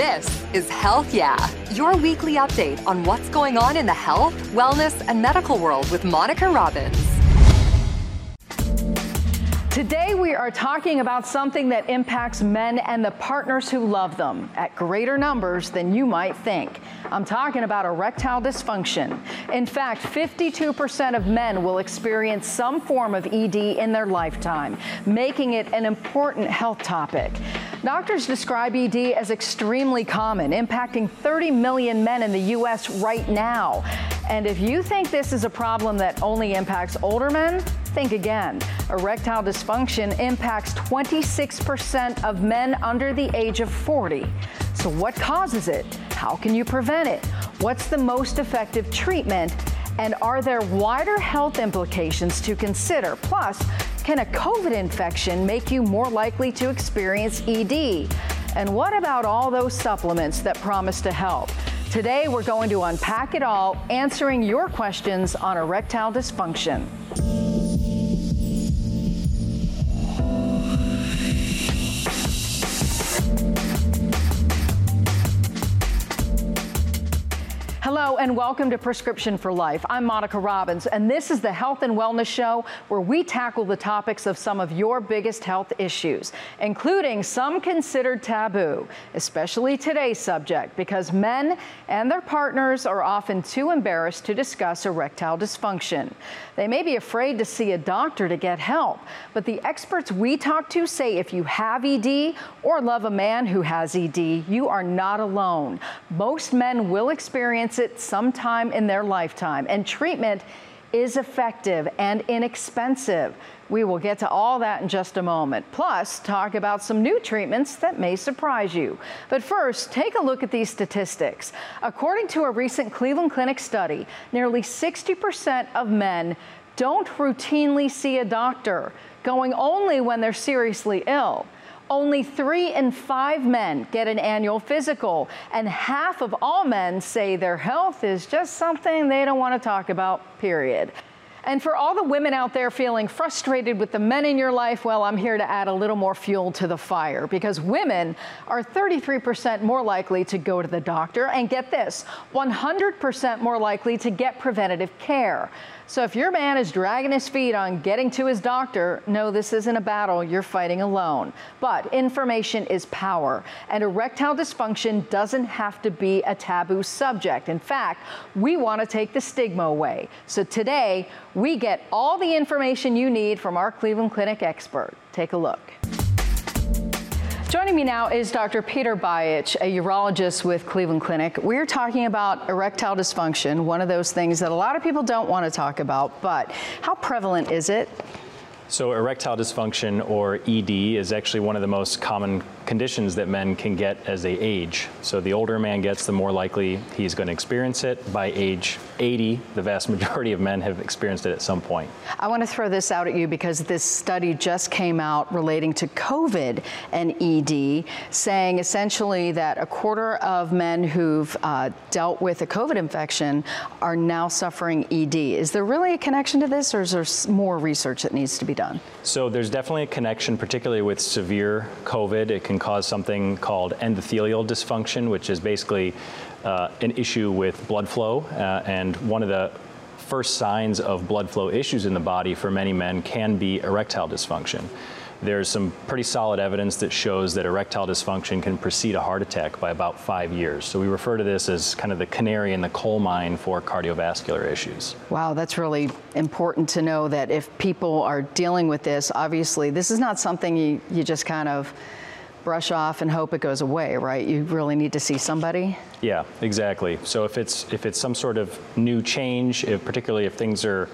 This is Health Yeah, your weekly update on what's going on in the health, wellness, and medical world with Monica Robbins. Today, we are talking about something that impacts men and the partners who love them at greater numbers than you might think. I'm talking about erectile dysfunction. In fact, 52% of men will experience some form of ED in their lifetime, making it an important health topic. Doctors describe ED as extremely common, impacting 30 million men in the U.S. right now. And if you think this is a problem that only impacts older men, think again. Erectile dysfunction impacts 26% of men under the age of 40. So, what causes it? How can you prevent it? What's the most effective treatment? And are there wider health implications to consider? Plus, can a COVID infection make you more likely to experience ED? And what about all those supplements that promise to help? Today, we're going to unpack it all, answering your questions on erectile dysfunction. And welcome to Prescription for Life. I'm Monica Robbins, and this is the Health and Wellness Show where we tackle the topics of some of your biggest health issues, including some considered taboo, especially today's subject, because men and their partners are often too embarrassed to discuss erectile dysfunction. They may be afraid to see a doctor to get help, but the experts we talk to say if you have ED or love a man who has ED, you are not alone. Most men will experience it sometime in their lifetime, and treatment is effective and inexpensive. We will get to all that in just a moment. Plus, talk about some new treatments that may surprise you. But first, take a look at these statistics. According to a recent Cleveland Clinic study, nearly 60% of men don't routinely see a doctor, going only when they're seriously ill. Only three in five men get an annual physical, and half of all men say their health is just something they don't want to talk about, period. And for all the women out there feeling frustrated with the men in your life, well, I'm here to add a little more fuel to the fire because women are 33% more likely to go to the doctor and get this 100% more likely to get preventative care. So if your man is dragging his feet on getting to his doctor, no, this isn't a battle you're fighting alone. But information is power, and erectile dysfunction doesn't have to be a taboo subject. In fact, we want to take the stigma away. So today, we get all the information you need from our Cleveland Clinic expert. Take a look. Joining me now is Dr. Peter Bajic, a urologist with Cleveland Clinic. We're talking about erectile dysfunction, one of those things that a lot of people don't want to talk about, but how prevalent is it? So, erectile dysfunction or ED is actually one of the most common conditions that men can get as they age. So, the older a man gets, the more likely he's going to experience it. By age 80, the vast majority of men have experienced it at some point. I want to throw this out at you because this study just came out relating to COVID and ED, saying essentially that a quarter of men who've uh, dealt with a COVID infection are now suffering ED. Is there really a connection to this, or is there more research that needs to be done? Done? So there's definitely a connection, particularly with severe COVID. It can cause something called endothelial dysfunction, which is basically uh, an issue with blood flow. Uh, and one of the first signs of blood flow issues in the body for many men can be erectile dysfunction there's some pretty solid evidence that shows that erectile dysfunction can precede a heart attack by about five years. So we refer to this as kind of the canary in the coal mine for cardiovascular issues. Wow, that's really important to know that if people are dealing with this, obviously, this is not something you, you just kind of brush off and hope it goes away, right? You really need to see somebody. Yeah, exactly. So if it's if it's some sort of new change, if, particularly if things are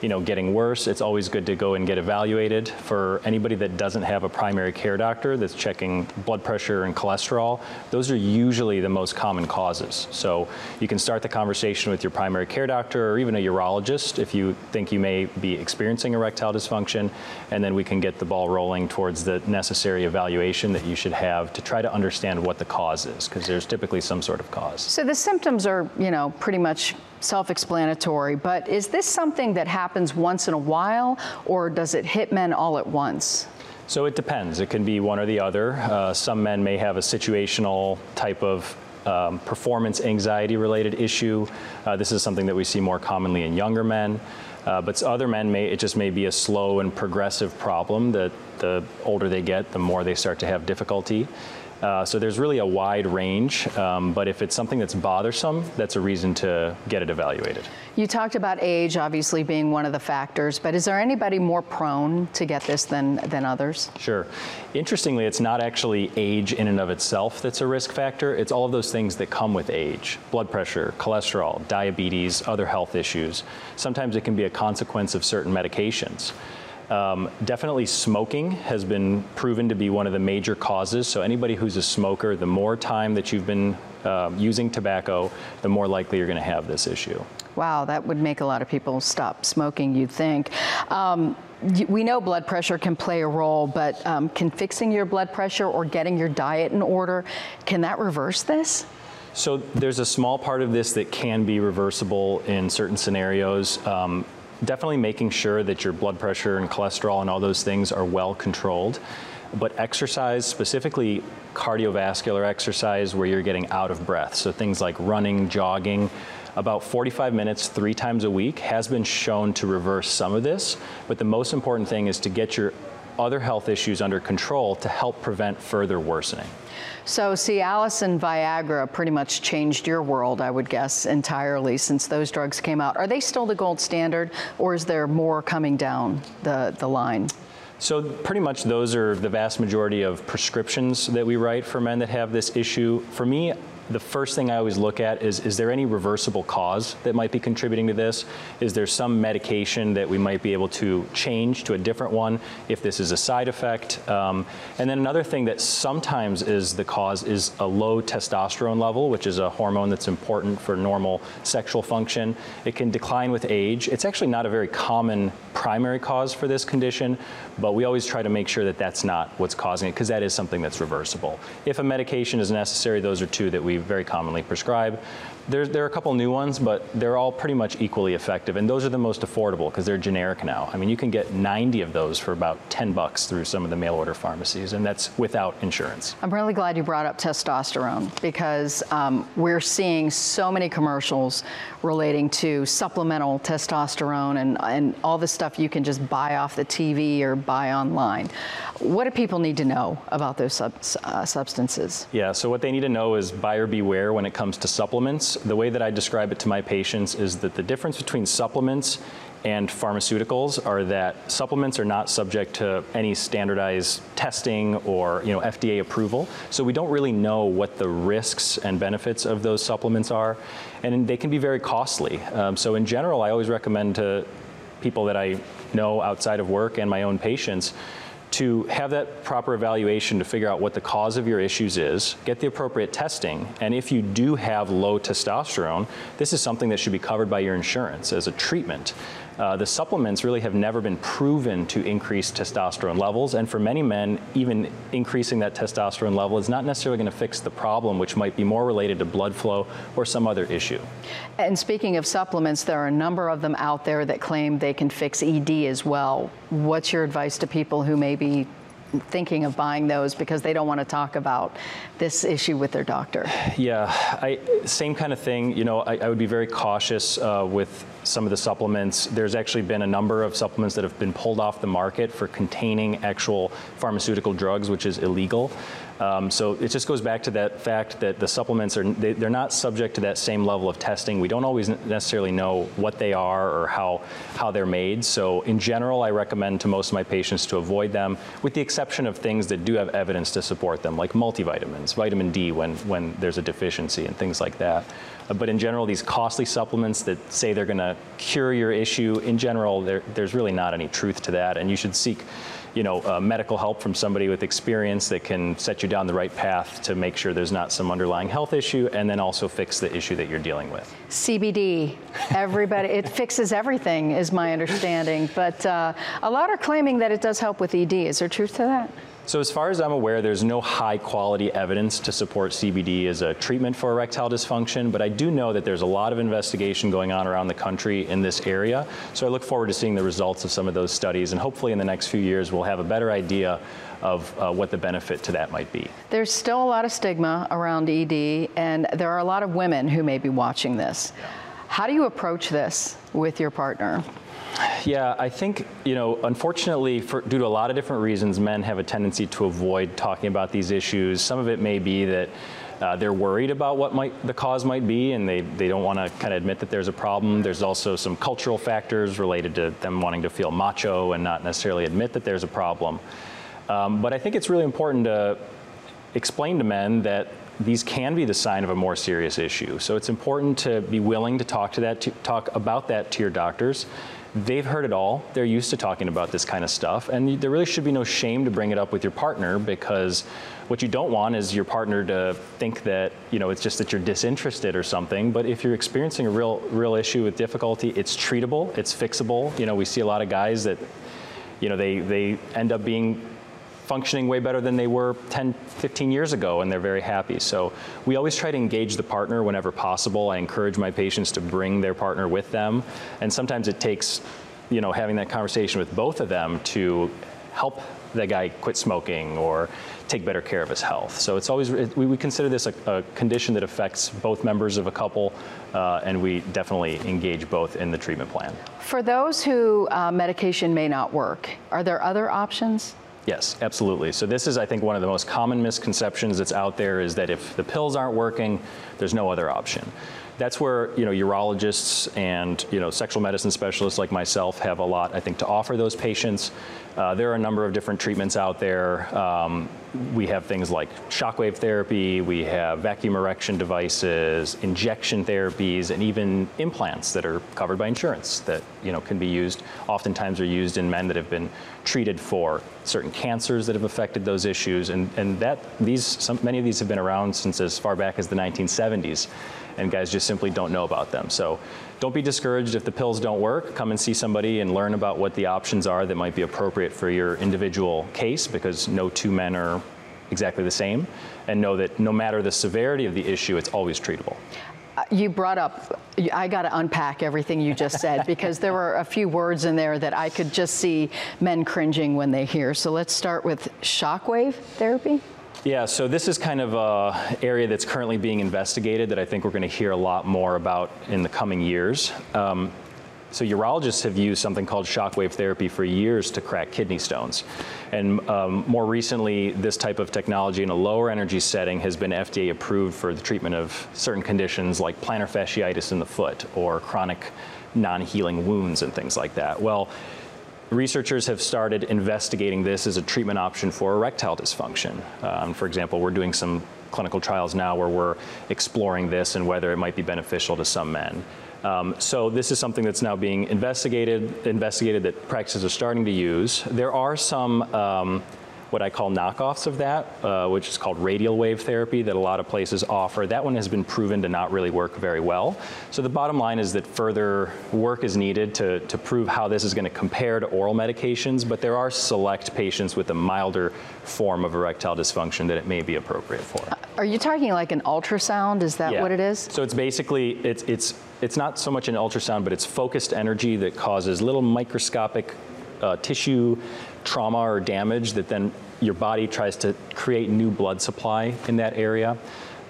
you know, getting worse, it's always good to go and get evaluated. For anybody that doesn't have a primary care doctor that's checking blood pressure and cholesterol, those are usually the most common causes. So you can start the conversation with your primary care doctor or even a urologist if you think you may be experiencing erectile dysfunction, and then we can get the ball rolling towards the necessary evaluation that you should have to try to understand what the cause is, because there's typically some sort of cause. So the symptoms are, you know, pretty much self-explanatory, but is this something that happens once in a while or does it hit men all at once? So it depends. It can be one or the other. Uh, some men may have a situational type of um, performance anxiety related issue. Uh, this is something that we see more commonly in younger men. Uh, but other men may it just may be a slow and progressive problem that the older they get, the more they start to have difficulty. Uh, so there's really a wide range, um, but if it's something that's bothersome, that's a reason to get it evaluated. You talked about age obviously being one of the factors, but is there anybody more prone to get this than, than others? Sure. Interestingly, it's not actually age in and of itself that's a risk factor. It's all of those things that come with age blood pressure, cholesterol, diabetes, other health issues. Sometimes it can be a consequence of certain medications. Um, definitely smoking has been proven to be one of the major causes. So anybody who's a smoker, the more time that you've been um, using tobacco, the more likely you're going to have this issue. Wow, that would make a lot of people stop smoking, you'd think. Um, we know blood pressure can play a role, but um, can fixing your blood pressure or getting your diet in order, can that reverse this? So there's a small part of this that can be reversible in certain scenarios. Um, definitely making sure that your blood pressure and cholesterol and all those things are well controlled. But exercise, specifically cardiovascular exercise where you're getting out of breath, so things like running, jogging, about 45 minutes three times a week has been shown to reverse some of this. But the most important thing is to get your other health issues under control to help prevent further worsening. So Cialis and Viagra pretty much changed your world, I would guess, entirely since those drugs came out. Are they still the gold standard, or is there more coming down the, the line? So pretty much those are the vast majority of prescriptions that we write for men that have this issue. For me, the first thing I always look at is is there any reversible cause that might be contributing to this? Is there some medication that we might be able to change to a different one if this is a side effect? Um, and then another thing that sometimes is the cause is a low testosterone level, which is a hormone that's important for normal sexual function. It can decline with age. It's actually not a very common primary cause for this condition, but we always try to make sure that that's not what's causing it because that is something that's reversible. If a medication is necessary, those are two that we very commonly prescribe. There's, there are a couple new ones, but they're all pretty much equally effective, and those are the most affordable because they're generic now. I mean, you can get 90 of those for about 10 bucks through some of the mail order pharmacies, and that's without insurance. I'm really glad you brought up testosterone because um, we're seeing so many commercials relating to supplemental testosterone and, and all the stuff you can just buy off the TV or buy online. What do people need to know about those sub, uh, substances? Yeah, so what they need to know is buyer beware when it comes to supplements the way that I describe it to my patients is that the difference between supplements and pharmaceuticals are that supplements are not subject to any standardized testing or you know FDA approval. So we don't really know what the risks and benefits of those supplements are, and they can be very costly. Um, so in general, I always recommend to people that I know outside of work and my own patients to have that proper evaluation to figure out what the cause of your issues is, get the appropriate testing, and if you do have low testosterone, this is something that should be covered by your insurance as a treatment. Uh, the supplements really have never been proven to increase testosterone levels, and for many men, even increasing that testosterone level is not necessarily going to fix the problem, which might be more related to blood flow or some other issue. And speaking of supplements, there are a number of them out there that claim they can fix ED as well. What's your advice to people who may be thinking of buying those because they don't want to talk about this issue with their doctor. Yeah, I, same kind of thing. You know, I, I would be very cautious uh, with some of the supplements. There's actually been a number of supplements that have been pulled off the market for containing actual pharmaceutical drugs, which is illegal. Um, so it just goes back to that fact that the supplements are they, are not subject to that same level of testing. We don't always necessarily know what they are or how how they're made. So in general, I recommend to most of my patients to avoid them, with the exception of things that do have evidence to support them, like multivitamins, vitamin D when when there's a deficiency, and things like that. Uh, but in general, these costly supplements that say they're going to cure your issue, in general, there's really not any truth to that, and you should seek you know, uh, medical help from somebody with experience that can set you down the right path to make sure there's not some underlying health issue and then also fix the issue that you're dealing with. CBD, everybody, it fixes everything, is my understanding. But uh, a lot are claiming that it does help with ED. Is there truth to that? So, as far as I'm aware, there's no high quality evidence to support CBD as a treatment for erectile dysfunction, but I do know that there's a lot of investigation going on around the country in this area. So, I look forward to seeing the results of some of those studies, and hopefully, in the next few years, we'll have a better idea of uh, what the benefit to that might be. There's still a lot of stigma around ED, and there are a lot of women who may be watching this. How do you approach this with your partner? Yeah, I think, you know, unfortunately, for, due to a lot of different reasons, men have a tendency to avoid talking about these issues. Some of it may be that uh, they're worried about what might the cause might be, and they, they don't want to kind of admit that there's a problem. There's also some cultural factors related to them wanting to feel macho and not necessarily admit that there's a problem. Um, but I think it's really important to explain to men that these can be the sign of a more serious issue. So it's important to be willing to talk to that, to talk about that to your doctors they've heard it all. They're used to talking about this kind of stuff. And there really should be no shame to bring it up with your partner because what you don't want is your partner to think that, you know, it's just that you're disinterested or something. But if you're experiencing a real, real issue with difficulty, it's treatable, it's fixable. You know, we see a lot of guys that, you know, they, they end up being functioning way better than they were 10, 15 years ago, and they're very happy. So we always try to engage the partner whenever possible. I encourage my patients to bring their partner with them, and sometimes it takes, you know, having that conversation with both of them to help the guy quit smoking or take better care of his health. So it's always, we, we consider this a, a, condition that affects both members of a couple, uh, and we definitely engage both in the treatment plan. For those who uh, medication may not work, are there other options? Yes, absolutely. So this is, I think, one of the most common misconceptions that's out there is that if the pills aren't working, there's no other option. That's where you know urologists and you know sexual medicine specialists like myself have a lot, I think, to offer those patients. Uh, there are a number of different treatments out there. Um, we have things like shockwave therapy, we have vacuum erection devices, injection therapies, and even implants that are covered by insurance that you know can be used. Oftentimes, are used in men that have been treated for certain cancers that have affected those issues, and and that these some, many of these have been around since as far back as the 1970s and guys just simply don't know about them. So don't be discouraged if the pills don't work. Come and see somebody and learn about what the options are that might be appropriate for your individual case because no two men are exactly the same. And know that no matter the severity of the issue, it's always treatable. Uh, you brought up, I got to unpack everything you just said because there were a few words in there that I could just see men cringing when they hear. So let's start with shockwave therapy. Yeah, so this is kind of a area that's currently being investigated that I think we're going to hear a lot more about in the coming years. Um, so urologists have used something called shockwave therapy for years to crack kidney stones. And um, more recently, this type of technology in a lower energy setting has been FDA approved for the treatment of certain conditions like plantar fasciitis in the foot or chronic non-healing wounds and things like that. Well, researchers have started investigating this as a treatment option for erectile dysfunction. Um, for example, we're doing some clinical trials now where we're exploring this and whether it might be beneficial to some men. Um, so this is something that's now being investigated, investigated that practices are starting to use. There are some um, what I call knockoffs of that, uh, which is called radial wave therapy that a lot of places offer. That one has been proven to not really work very well. So the bottom line is that further work is needed to, to prove how this is going to compare to oral medications, but there are select patients with a milder form of erectile dysfunction that it may be appropriate for. Are you talking like an ultrasound? Is that yeah. what it is? So it's basically, it's, it's, it's not so much an ultrasound, but it's focused energy that causes little microscopic uh, tissue trauma or damage that then your body tries to create new blood supply in that area.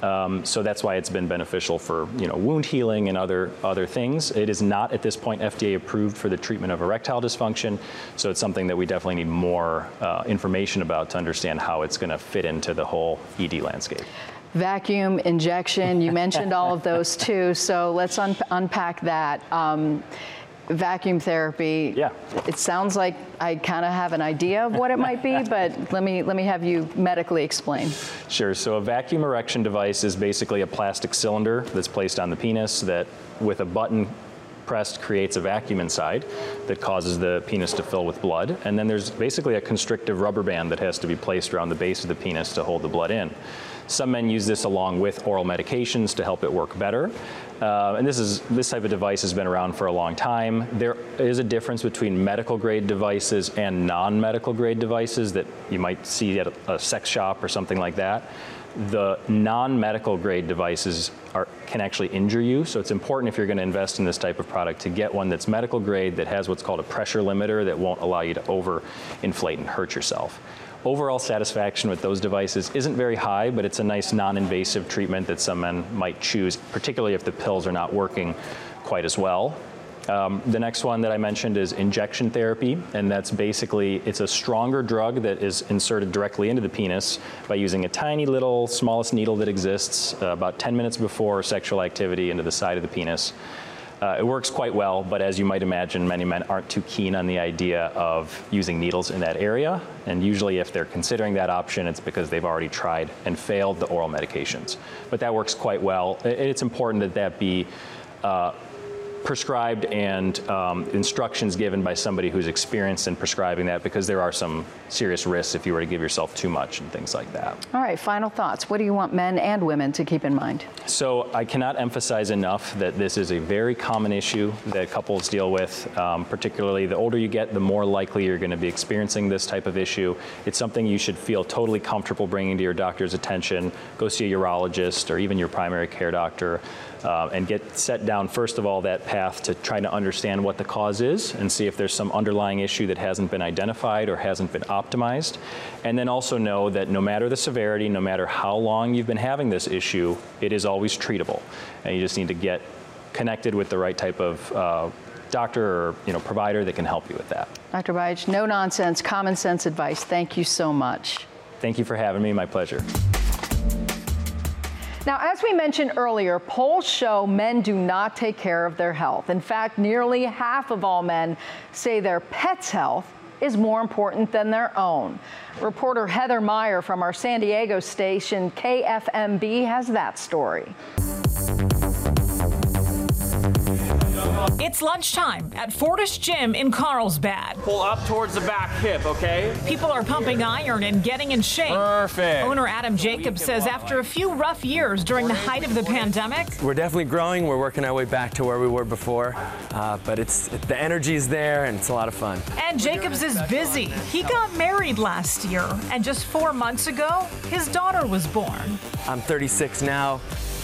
Um, so that's why it's been beneficial for you know wound healing and other other things. It is not at this point FDA approved for the treatment of erectile dysfunction, so it's something that we definitely need more uh, information about to understand how it's going to fit into the whole ED landscape. Vacuum injection, you mentioned all of those too. So let's un- unpack that. Um, vacuum therapy. Yeah. It sounds like I kind of have an idea of what it might be, but let me let me have you medically explain. Sure. So a vacuum erection device is basically a plastic cylinder that's placed on the penis that with a button pressed creates a vacuum inside that causes the penis to fill with blood. And then there's basically a constrictive rubber band that has to be placed around the base of the penis to hold the blood in. Some men use this along with oral medications to help it work better. Uh, and this is this type of device has been around for a long time. There is a difference between medical grade devices and non medical grade devices that you might see at a, a sex shop or something like that. The non medical grade devices are, can actually injure you, so it's important if you're going to invest in this type of product to get one that's medical grade that has what's called a pressure limiter that won't allow you to over inflate and hurt yourself. Overall satisfaction with those devices isn't very high, but it's a nice non-invasive treatment that some men might choose, particularly if the pills are not working quite as well. Um, the next one that I mentioned is injection therapy, and that's basically it's a stronger drug that is inserted directly into the penis by using a tiny little smallest needle that exists uh, about 10 minutes before sexual activity into the side of the penis. Uh, it works quite well, but as you might imagine, many men aren't too keen on the idea of using needles in that area. And usually, if they're considering that option, it's because they've already tried and failed the oral medications. But that works quite well. It's important that that be uh, prescribed and um, instructions given by somebody who's experienced in prescribing that because there are some serious risks if you were to give yourself too much and things like that. All right, final thoughts. What do you want men and women to keep in mind? So, I cannot emphasize enough that this is a very common issue that couples deal with. Um, particularly, the older you get, the more likely you're going to be experiencing this type of issue. It's something you should feel totally comfortable bringing to your doctor's attention. Go see a urologist or even your primary care doctor uh, and get set down, first of all, that path to try to understand what the cause is and see if there's some underlying issue that hasn't been identified or hasn't been optimized. And then also know that no matter the severity, no matter how long you've been having this issue, it is always treatable. And you just need to get connected with the right type of uh, doctor or you know provider that can help you with that. Dr. Bajic, no nonsense, common sense advice. Thank you so much. Thank you for having me. My pleasure. Now, as we mentioned earlier, polls show men do not take care of their health. In fact, nearly half of all men say their pet's health is more important than their own. Reporter Heather Meyer from our San Diego station KFMB has that story. It's lunchtime at Fortis Gym in Carlsbad. Pull up towards the back hip, okay? People are pumping iron and getting in shape. Perfect. Owner Adam Jacobs says after a few rough years during the height of the pandemic, we're definitely growing. We're working our way back to where we were before, uh, but it's the energy's there and it's a lot of fun. And Jacobs is busy. He got married last year, and just four months ago, his daughter was born. I'm 36 now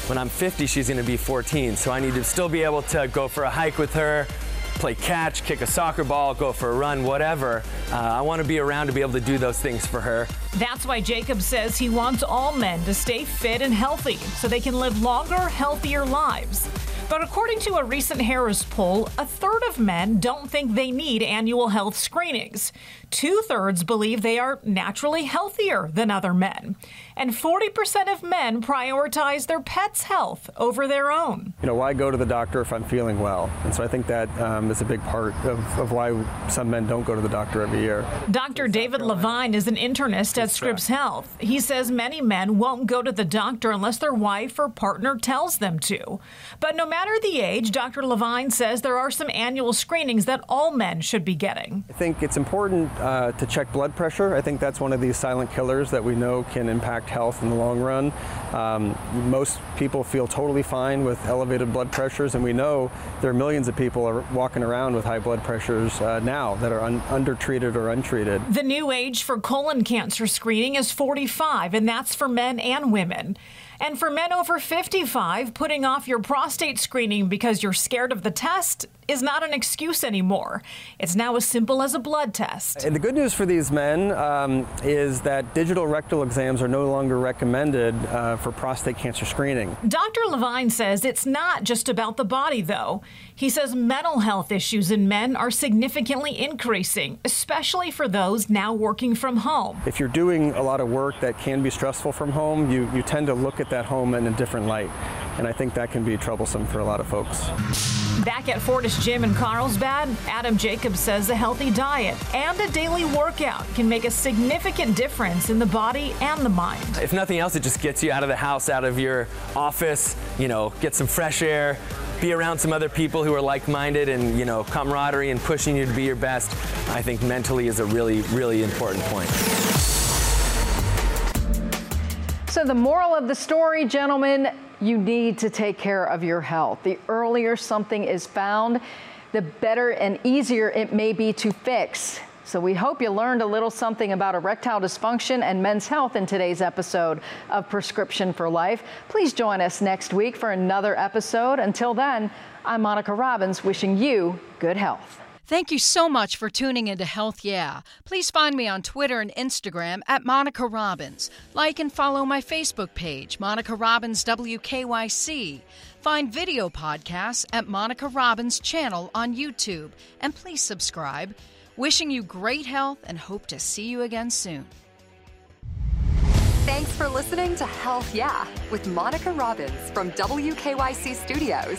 when I'm 50, she's going to be 14. So I need to still be able to go for a hike with her, play catch, kick a soccer ball, go for a run, whatever. Uh, I want to be around to be able to do those things for her. That's why Jacob says he wants all men to stay fit and healthy so they can live longer, healthier lives. But according to a recent Harris poll, a third of men don't think they need annual health screenings. Two thirds believe they are naturally healthier than other men and 40% of men prioritize their pet's health over their own. You know, why go to the doctor if I'm feeling well? And so I think that um, is a big part of, of why some men don't go to the doctor every year. Dr. David Levine is an internist at Scripps Health. He says many men won't go to the doctor unless their wife or partner tells them to. But no matter the age, Dr. Levine says there are some annual screenings that all men should be getting. I think it's important uh, to check blood pressure. I think that's one of these silent killers that we know can impact impact health in the long run. Um, most people feel totally fine with elevated blood pressures, and we know there are millions of people are walking around with high blood pressures uh, now that are un- undertreated or untreated. The new age for colon cancer screening is 45, and that's for men and women. And for men over 55, putting off your prostate screening because you're scared of the test is not an excuse anymore. It's now as simple as a blood test. And the good news for these men um, is that digital rectal exams are no longer recommended uh, for prostate cancer screening. Dr. Levine says it's not just about the body, though. He says mental health issues in men are significantly increasing, especially for those now working from home. If you're doing a lot of work that can be stressful from home, you, you tend to look at that home in a different light. And I think that can be troublesome for a lot of folks. Back at Fortis Gym in Carlsbad, Adam Jacobs says a healthy diet and a daily workout can make a significant difference in the body and the mind. If nothing else, it just gets you out of the house, out of your office, you know, get some fresh air, be around some other people who are like-minded and, you know, camaraderie and pushing you to be your best. I think mentally is a really, really important point. So, the moral of the story, gentlemen, you need to take care of your health. The earlier something is found, the better and easier it may be to fix. So we hope you learned a little something about erectile dysfunction and men's health in today's episode of Prescription for Life. Please join us next week for another episode. Until then, I'm Monica Robbins wishing you good health. Thank you so much for tuning into Health Yeah. Please find me on Twitter and Instagram at Monica Robbins. Like and follow my Facebook page, Monica Robbins WKYC. Find video podcasts at Monica Robbins channel on YouTube. And please subscribe. Wishing you great health and hope to see you again soon. Thanks for listening to Health Yeah with Monica Robbins from WKYC Studios.